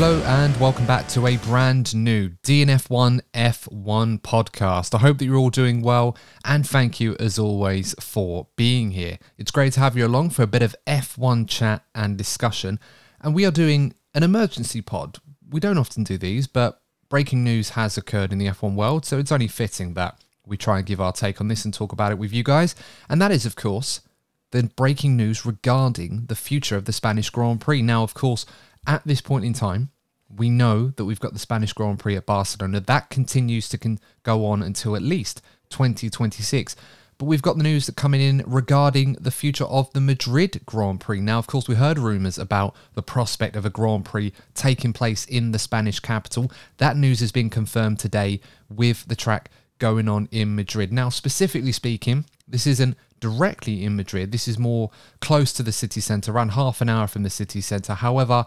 Hello and welcome back to a brand new DNF1 F1 podcast. I hope that you're all doing well and thank you as always for being here. It's great to have you along for a bit of F1 chat and discussion. And we are doing an emergency pod. We don't often do these, but breaking news has occurred in the F1 world, so it's only fitting that we try and give our take on this and talk about it with you guys. And that is, of course, the breaking news regarding the future of the Spanish Grand Prix. Now, of course, at this point in time, we know that we've got the Spanish Grand Prix at Barcelona. That continues to go on until at least 2026. But we've got the news that coming in regarding the future of the Madrid Grand Prix. Now, of course, we heard rumours about the prospect of a Grand Prix taking place in the Spanish capital. That news has been confirmed today with the track going on in Madrid. Now, specifically speaking, this isn't directly in Madrid. This is more close to the city centre, around half an hour from the city centre. However,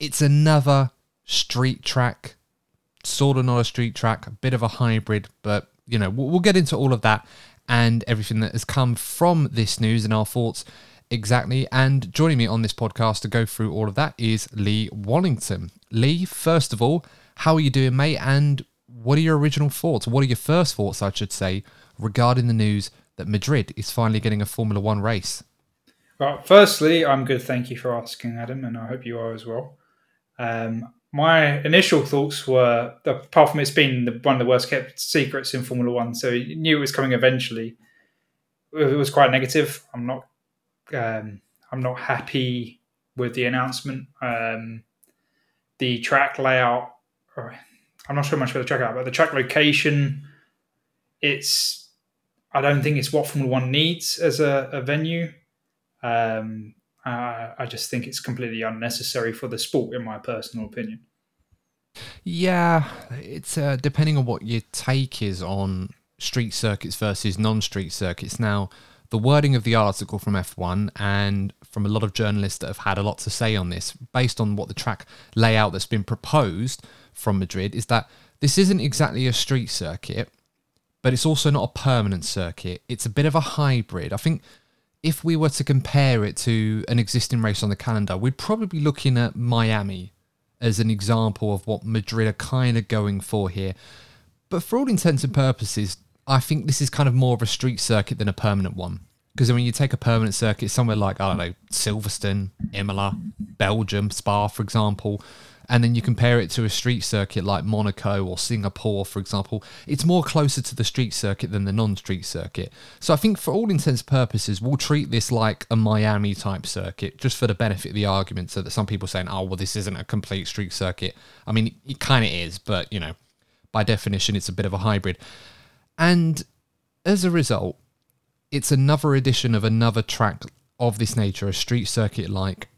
it's another street track, sort of not a street track, a bit of a hybrid, but you know, we'll, we'll get into all of that and everything that has come from this news and our thoughts exactly. And joining me on this podcast to go through all of that is Lee Wallington. Lee, first of all, how are you doing, mate? And what are your original thoughts? What are your first thoughts, I should say, regarding the news that Madrid is finally getting a Formula One race? Well, firstly, I'm good. Thank you for asking, Adam, and I hope you are as well. Um, my initial thoughts were, apart from it's been the, one of the worst kept secrets in Formula One, so you knew it was coming eventually. It was quite negative. I'm not, um, I'm not happy with the announcement. Um, the track layout, I'm not sure much about the track layout, but the track location, it's, I don't think it's what Formula One needs as a, a venue. Um, uh, I just think it's completely unnecessary for the sport, in my personal opinion. Yeah, it's uh, depending on what your take is on street circuits versus non-street circuits. Now, the wording of the article from F1 and from a lot of journalists that have had a lot to say on this, based on what the track layout that's been proposed from Madrid, is that this isn't exactly a street circuit, but it's also not a permanent circuit. It's a bit of a hybrid. I think if we were to compare it to an existing race on the calendar, we'd probably be looking at Miami as an example of what Madrid are kind of going for here. But for all intents and purposes, I think this is kind of more of a street circuit than a permanent one. Because when you take a permanent circuit somewhere like, I don't know, Silverstone, Imola, Belgium, Spa, for example, and then you compare it to a street circuit like Monaco or Singapore, for example, it's more closer to the street circuit than the non street circuit. So I think for all intents and purposes, we'll treat this like a Miami type circuit, just for the benefit of the argument, so that some people saying, oh, well, this isn't a complete street circuit. I mean, it kind of is, but, you know, by definition, it's a bit of a hybrid. And as a result, it's another edition of another track of this nature, a street circuit like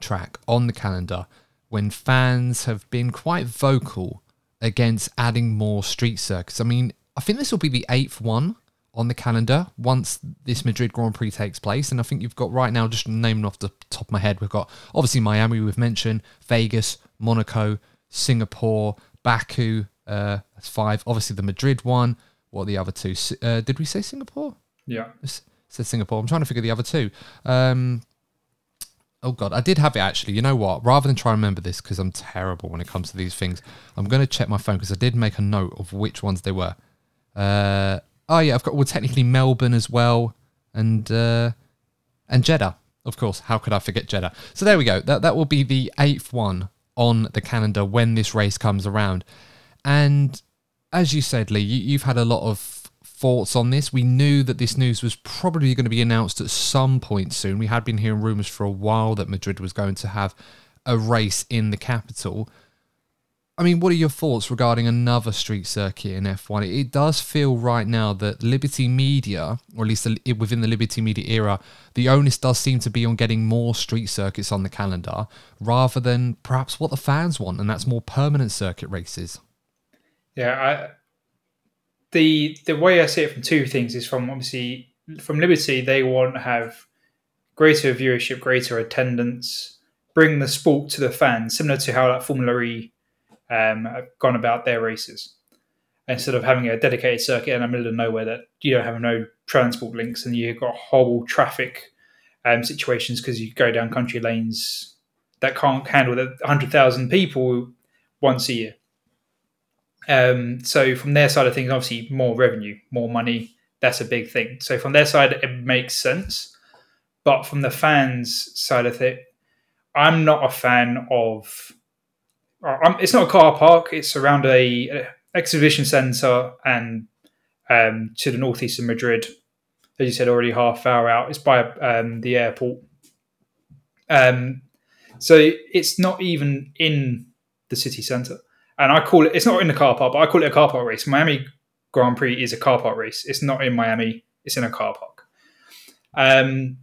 track on the calendar when fans have been quite vocal against adding more street circuits. I mean, I think this will be the eighth one on the calendar once this Madrid Grand Prix takes place. And I think you've got right now, just naming off the top of my head, we've got obviously Miami, we've mentioned, Vegas, Monaco, Singapore, Baku, uh, that's five. Obviously the Madrid one. What are the other two? Uh, did we say Singapore? Yeah. Said Singapore. I'm trying to figure the other two. Um, Oh god, I did have it actually. You know what? Rather than try and remember this because I'm terrible when it comes to these things, I'm going to check my phone because I did make a note of which ones they were. Uh, oh yeah, I've got well technically Melbourne as well, and uh, and Jeddah, of course. How could I forget Jeddah? So there we go. That that will be the eighth one on the calendar when this race comes around. And as you said, Lee, you, you've had a lot of thoughts on this. We knew that this news was probably going to be announced at some point soon. We had been hearing rumours for a while that Madrid was going to have a race in the capital. I mean, what are your thoughts regarding another street circuit in F1? It does feel right now that Liberty Media, or at least within the Liberty Media era, the onus does seem to be on getting more street circuits on the calendar rather than perhaps what the fans want, and that's more permanent circuit races. Yeah, I, the the way I see it from two things is from obviously from Liberty, they want to have greater viewership, greater attendance, bring the sport to the fans, similar to how like Formula E um, have gone about their races. Instead of having a dedicated circuit in the middle of nowhere that you don't have no transport links and you've got horrible traffic um, situations because you go down country lanes that can't handle the 100,000 people once a year. Um, so from their side of things, obviously more revenue, more money. That's a big thing. So from their side, it makes sense. But from the fans' side of it, I'm not a fan of I'm, it's not a car park. It's around a, a exhibition centre and um, to the northeast of Madrid. As you said, already half hour out. It's by um, the airport. Um, so it's not even in the city centre. And I call it, it's not in the car park, but I call it a car park race. Miami Grand Prix is a car park race. It's not in Miami, it's in a car park. Um,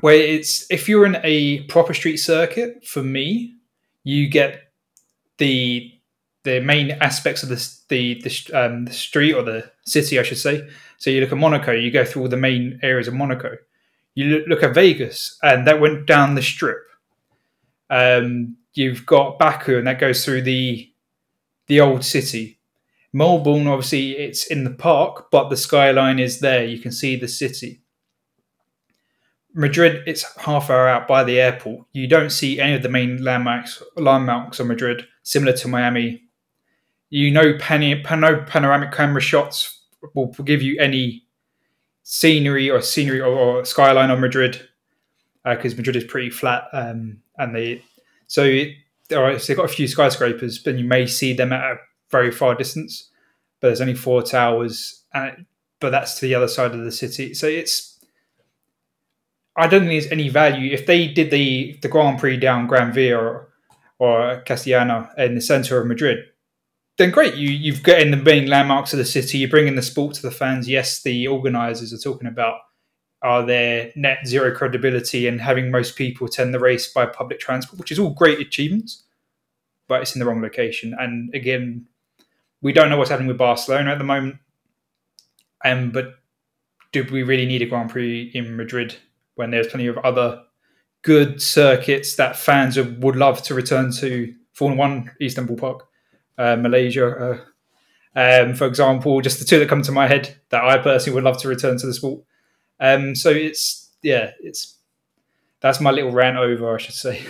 where it's, if you're in a proper street circuit, for me, you get the the main aspects of the the the, um, the street or the city, I should say. So you look at Monaco, you go through all the main areas of Monaco. You look at Vegas, and that went down the strip. Um, you've got Baku, and that goes through the the old city. Melbourne, obviously, it's in the park, but the skyline is there. You can see the city. Madrid, it's half hour out by the airport. You don't see any of the main landmarks landmarks of Madrid, similar to Miami. You know, pan- pan- panoramic camera shots will give you any scenery or scenery or, or skyline on Madrid because uh, Madrid is pretty flat, um, and they so it, so they've got a few skyscrapers, but you may see them at a very far distance. But there's only four towers, and, but that's to the other side of the city. So it's I don't think there's any value if they did the the Grand Prix down Gran Via or, or Castellana in the centre of Madrid. Then great, you you've got in the main landmarks of the city. You're bringing the sport to the fans. Yes, the organisers are talking about are their net zero credibility and having most people attend the race by public transport, which is all great achievements, but it's in the wrong location. And again, we don't know what's happening with Barcelona at the moment. Um, but do we really need a Grand Prix in Madrid when there's plenty of other good circuits that fans would love to return to. Formula One, Istanbul Park, uh, Malaysia, uh, um, for example, just the two that come to my head that I personally would love to return to the sport. Um, so it's yeah, it's that's my little rant over, I should say.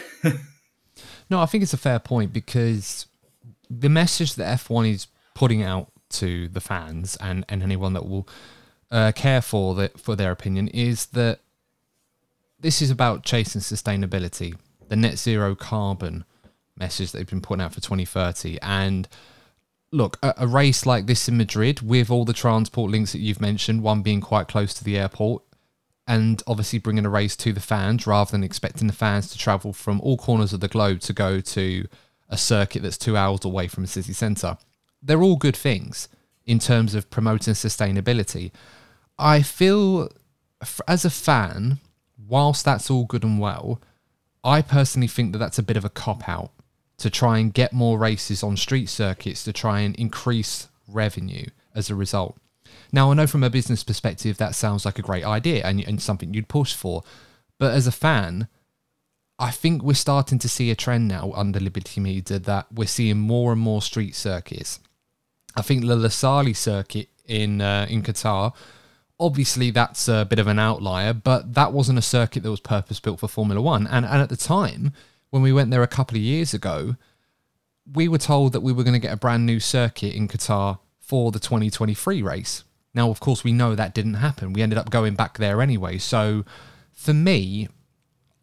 no, I think it's a fair point because the message that F1 is putting out to the fans and, and anyone that will uh, care for the, for their opinion is that this is about chasing sustainability, the net zero carbon message that they've been putting out for 2030. And look, a, a, race like this in Madrid, with all the transport links that you've mentioned, one being quite close to the airport, and obviously bringing a race to the fans rather than expecting the fans to travel from all corners of the globe to go to a circuit that's two hours away from a city centre. They're all good things in terms of promoting sustainability. I feel, as a fan, whilst that's all good and well, I personally think that that's a bit of a cop out to try and get more races on street circuits to try and increase revenue as a result. Now, I know from a business perspective that sounds like a great idea and, and something you'd push for, but as a fan, I think we're starting to see a trend now under Liberty Media that we're seeing more and more street circuits. I think the Losail circuit in uh, in Qatar obviously that's a bit of an outlier, but that wasn't a circuit that was purpose built for Formula One. And and at the time when we went there a couple of years ago, we were told that we were going to get a brand new circuit in Qatar for the 2023 race. Now, of course, we know that didn't happen. We ended up going back there anyway. So, for me,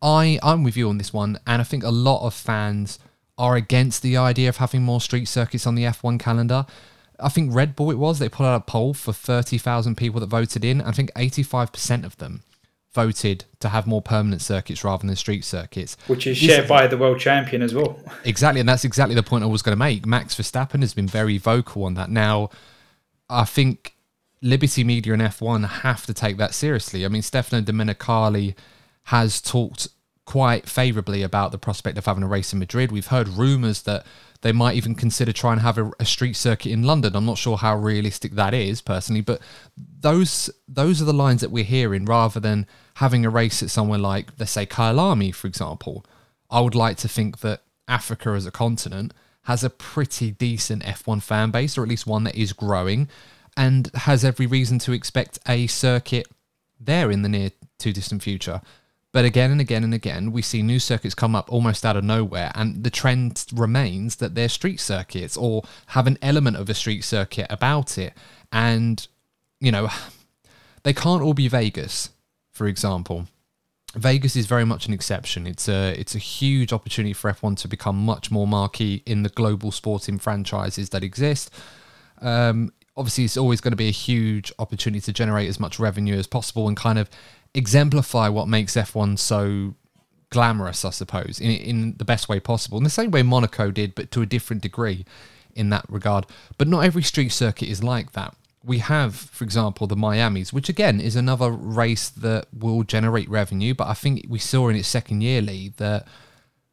I I'm with you on this one, and I think a lot of fans are against the idea of having more street circuits on the F1 calendar. I think Red Bull it was they put out a poll for thirty thousand people that voted in. I think eighty five percent of them voted to have more permanent circuits rather than street circuits, which is shared by the world champion as well. Exactly, and that's exactly the point I was going to make. Max Verstappen has been very vocal on that. Now, I think Liberty Media and F1 have to take that seriously. I mean, Stefano Domenicali has talked quite favourably about the prospect of having a race in Madrid. We've heard rumours that they might even consider trying to have a, a, street circuit in London. I'm not sure how realistic that is personally, but those those are the lines that we're hearing rather than having a race at somewhere like, let's say, Kyalami, for example. I would like to think that Africa as a continent has a pretty decent F1 fan base, or at least one that is growing, and has every reason to expect a circuit there in the near to distant future. But again and again and again, we see new circuits come up almost out of nowhere, and the trend remains that they're street circuits or have an element of a street circuit about it. And, you know, they can't all be Vegas, for example. Vegas is very much an exception. It's a it's a huge opportunity for F1 to become much more marquee in the global sporting franchises that exist. Um, obviously, it's always going to be a huge opportunity to generate as much revenue as possible and kind of exemplify what makes F1 so glamorous, I suppose, in in the best way possible. In the same way Monaco did, but to a different degree in that regard. But not every street circuit is like that. We have, for example, the Miamis, which again is another race that will generate revenue, but I think we saw in its second year that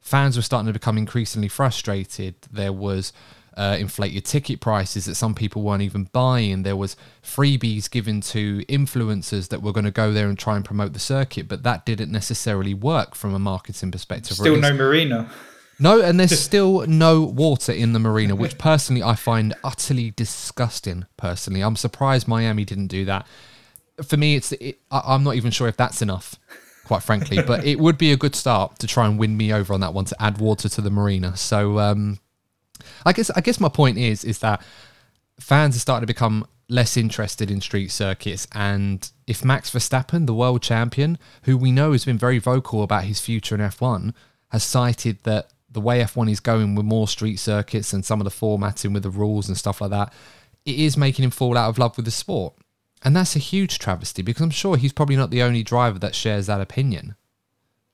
fans were starting to become increasingly frustrated. There was uh, inflated ticket prices that some people weren't even buying. There was freebies given to influencers that were going to go there and try and promote the circuit, but that didn't necessarily work from a marketing perspective. Still no marina. No, and there's still no water in the marina, which personally I find utterly disgusting. Personally, I'm surprised Miami didn't do that. For me, it's it, I'm not even sure if that's enough, quite frankly. but it would be a good start to try and win me over on that one to add water to the marina. So um, I guess I guess my point is is that fans are starting to become less interested in street circuits and if Max Verstappen, the world champion, who we know has been very vocal about his future in F1, has cited that the way F1 is going with more street circuits and some of the formatting with the rules and stuff like that, it is making him fall out of love with the sport. And that's a huge travesty because I'm sure he's probably not the only driver that shares that opinion.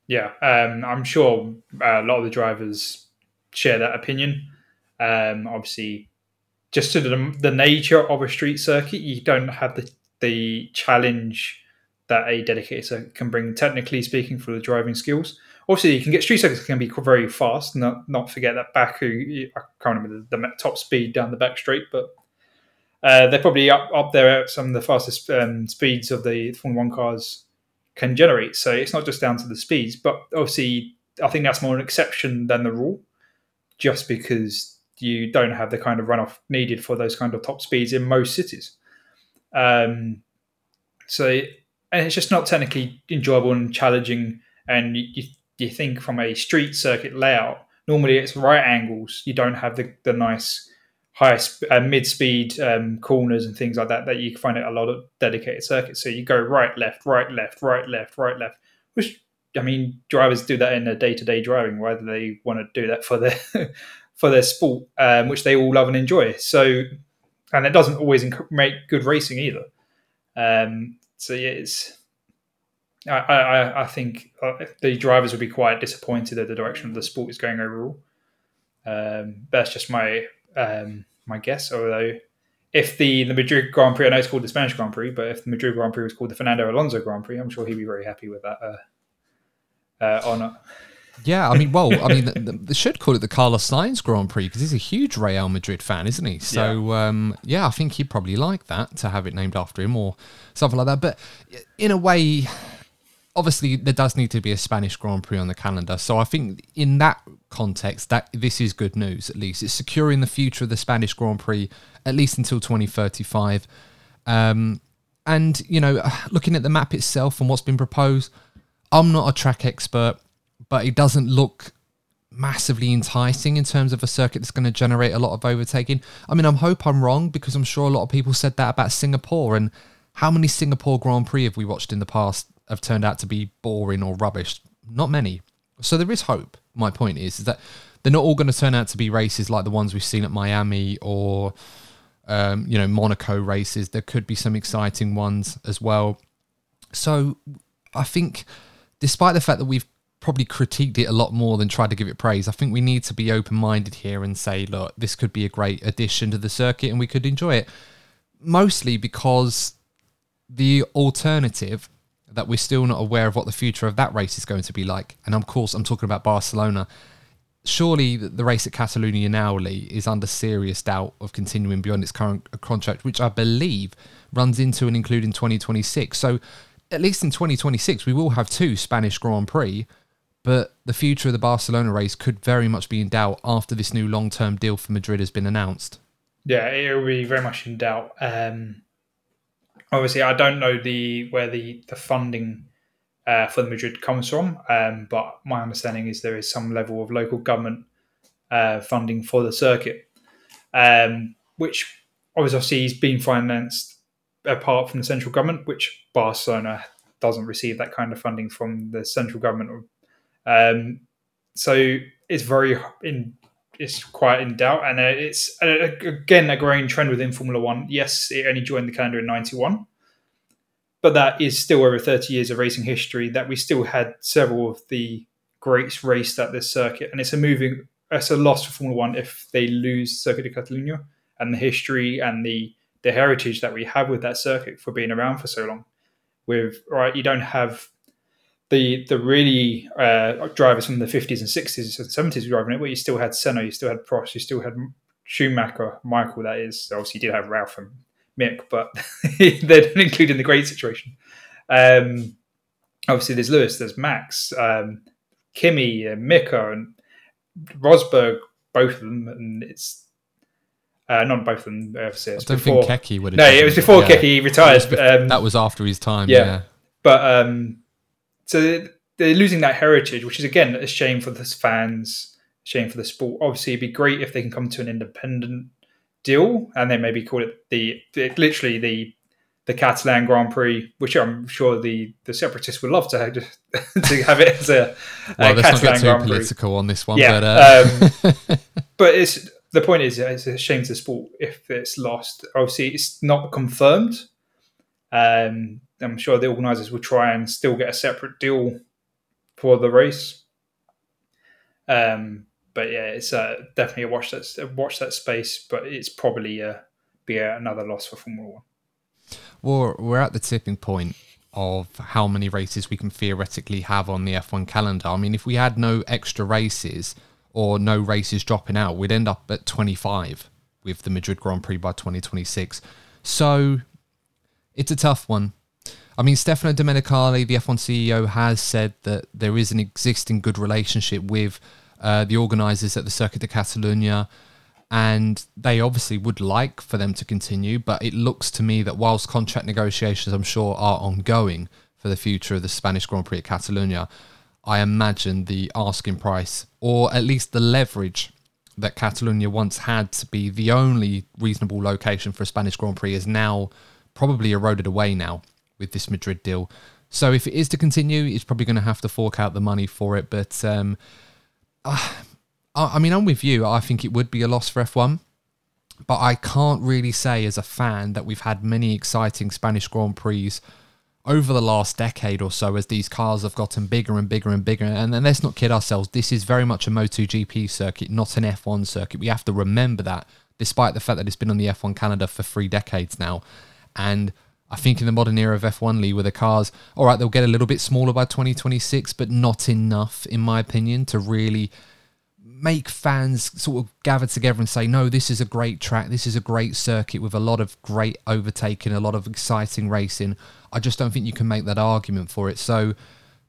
Yeah, um, I'm sure uh, a lot of the drivers share that opinion. Um, obviously, just to the, the nature of a street circuit, you don't have the the challenge that a dedicated circuit can bring, technically speaking, for the driving skills. Obviously, you can get street circuits can be very fast. Not not forget that Baku, I can't remember the, the top speed down the back straight, but uh, they're probably up up there at some of the fastest um, speeds of the Formula One cars can generate. So it's not just down to the speeds, but obviously, I think that's more an exception than the rule, just because you don't have the kind of runoff needed for those kind of top speeds in most cities. Um, so, and it's just not technically enjoyable and challenging. And you, you think from a street circuit layout, normally it's right angles. You don't have the, the nice high uh, mid speed um, corners and things like that that you find at a lot of dedicated circuits. So you go right, left, right, left, right, left, right, left, which I mean, drivers do that in their day to day driving, whether they want to do that for their for their sport, um, which they all love and enjoy. So, and it doesn't always make good racing either. Um, so yeah, it's. I, I, I think uh, the drivers would be quite disappointed at the direction of the sport is going overall. Um, that's just my um, my guess. Although, if the, the Madrid Grand Prix, I know it's called the Spanish Grand Prix, but if the Madrid Grand Prix was called the Fernando Alonso Grand Prix, I'm sure he'd be very happy with that uh, uh, honour. Yeah, I mean, well, I mean, they should call it the Carlos Sainz Grand Prix because he's a huge Real Madrid fan, isn't he? So, yeah. Um, yeah, I think he'd probably like that to have it named after him or something like that. But in a way, obviously, there does need to be a Spanish Grand Prix on the calendar. So I think in that context, that this is good news. At least it's securing the future of the Spanish Grand Prix at least until 2035. Um, And, you know, looking at the map itself and what's been proposed, I'm not a track expert, but it doesn't look massively enticing in terms of a circuit that's going to generate a lot of overtaking. I mean, I hope I'm wrong because I'm sure a lot of people said that about Singapore. And how many Singapore Grand Prix have we watched in the past have turned out to be boring or rubbish? Not many. So there is hope. My point is, is that they're not all going to turn out to be races like the ones we've seen at Miami or um, you know Monaco races. There could be some exciting ones as well. So I think, despite the fact that we've probably critiqued it a lot more than tried to give it praise, I think we need to be open minded here and say, look, this could be a great addition to the circuit and we could enjoy it. Mostly because the alternative that we're still not aware of what the future of that race is going to be like. And of course, I'm talking about Barcelona. Surely the race at Catalonia now, Lee, is under serious doubt of continuing beyond its current uh, contract, which I believe runs into and including 2026. So at least in 2026, we will have two Spanish Grand Prix, but the future of the Barcelona race could very much be in doubt after this new long term deal for Madrid has been announced. Yeah, it will be very much in doubt. Um, obviously, I don't know the where the the funding uh, for the Madrid comes from, um, but my understanding is there is some level of local government uh, funding for the circuit, um, which obviously is being financed apart from the central government, which Barcelona doesn't receive that kind of funding from the central government. Um, so it's very in it's quite in doubt, and uh, it's uh, again a growing trend within Formula One. Yes, it only joined the calendar in '91, but that is still over 30 years of racing history. That we still had several of the greats raced at this circuit, and it's a moving, it's a loss for Formula One if they lose Circuit de Catalunya and the history and the the heritage that we have with that circuit for being around for so long. With right, you don't have the the really uh, drivers from the 50s and 60s and 70s driving it, but you still had Senna, you still had Prost, you still had Schumacher, Michael, that is. Obviously, you did have Ralf and Mick, but they didn't include in the great situation. Um, obviously, there's Lewis, there's Max, um, Kimi, and Mika, and Rosberg, both of them, and it's uh, not both of them. Obviously, I don't before, think Keke would have. No, it was before yeah. Keke retired. Was, um, that was after his time. Yeah, yeah. but um, so they're losing that heritage, which is again a shame for the fans, shame for the sport. Obviously, it'd be great if they can come to an independent deal and then maybe call it the, the literally the the Catalan Grand Prix, which I'm sure the the separatists would love to have, to have it as a, well, a let's Catalan not get too Grand political Prix. on this one. Yeah, but, uh... um, but it's the point is it's a shame to the sport if it's lost. Obviously, it's not confirmed. Um, I'm sure the organisers will try and still get a separate deal for the race. Um, but yeah, it's uh, definitely a watch that watch that space. But it's probably uh, be another loss for Formula One. Well, we're at the tipping point of how many races we can theoretically have on the F1 calendar. I mean, if we had no extra races or no races dropping out, we'd end up at 25 with the Madrid Grand Prix by 2026. So it's a tough one. I mean, Stefano Domenicali, the F1 CEO, has said that there is an existing good relationship with uh, the organisers at the Circuit de Catalunya, and they obviously would like for them to continue. But it looks to me that whilst contract negotiations, I'm sure, are ongoing for the future of the Spanish Grand Prix at Catalunya, I imagine the asking price, or at least the leverage that Catalunya once had to be the only reasonable location for a Spanish Grand Prix, is now probably eroded away now with this Madrid deal. So if it is to continue, it's probably going to have to fork out the money for it. But um, uh, I mean, I'm with you. I think it would be a loss for F1. But I can't really say as a fan that we've had many exciting Spanish Grand Prix over the last decade or so as these cars have gotten bigger and bigger and bigger. And then let's not kid ourselves, this is very much a MotoGP circuit, not an F1 circuit. We have to remember that, despite the fact that it's been on the F1 calendar for three decades now. And I think in the modern era of F1 Lee, where the cars, all right, they'll get a little bit smaller by 2026, but not enough, in my opinion, to really make fans sort of gather together and say, no, this is a great track, this is a great circuit with a lot of great overtaking, a lot of exciting racing. I just don't think you can make that argument for it. So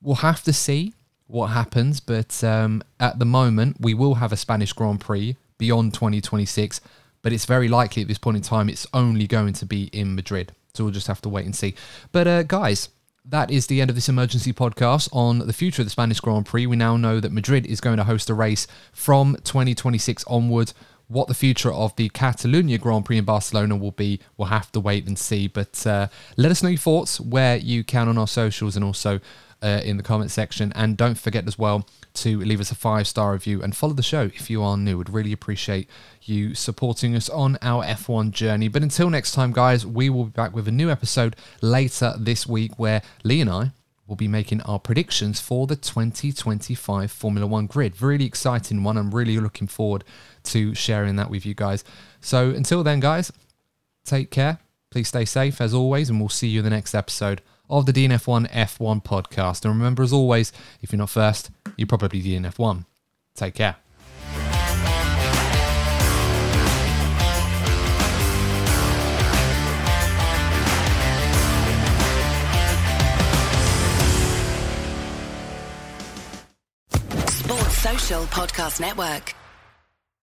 we'll have to see what happens, but um, at the moment, we will have a Spanish Grand Prix beyond 2026, but it's very likely at this point in time it's only going to be in Madrid. So we'll just have to wait and see. But uh, guys, that is the end of this emergency podcast on the future of the Spanish Grand Prix. We now know that Madrid is going to host a race from 2026 onward. What the future of the Catalunya Grand Prix in Barcelona will be, we'll have to wait and see. But uh, let us know your thoughts where you can on our socials and also uh, in the comment section. And don't forget as well to leave us a five star review and follow the show if you are new. We'd really appreciate you supporting us on our F1 journey. But until next time, guys, we will be back with a new episode later this week where Lee and I will be making our predictions for the 2025 Formula One grid. Really exciting one. I'm really looking forward to sharing that with you guys. So until then, guys, take care. Please stay safe as always, and we'll see you in the next episode of the DNF1 F1 podcast. And remember, as always, if you're not first, you're probably DNF1. Take care. Sports Social Podcast Network.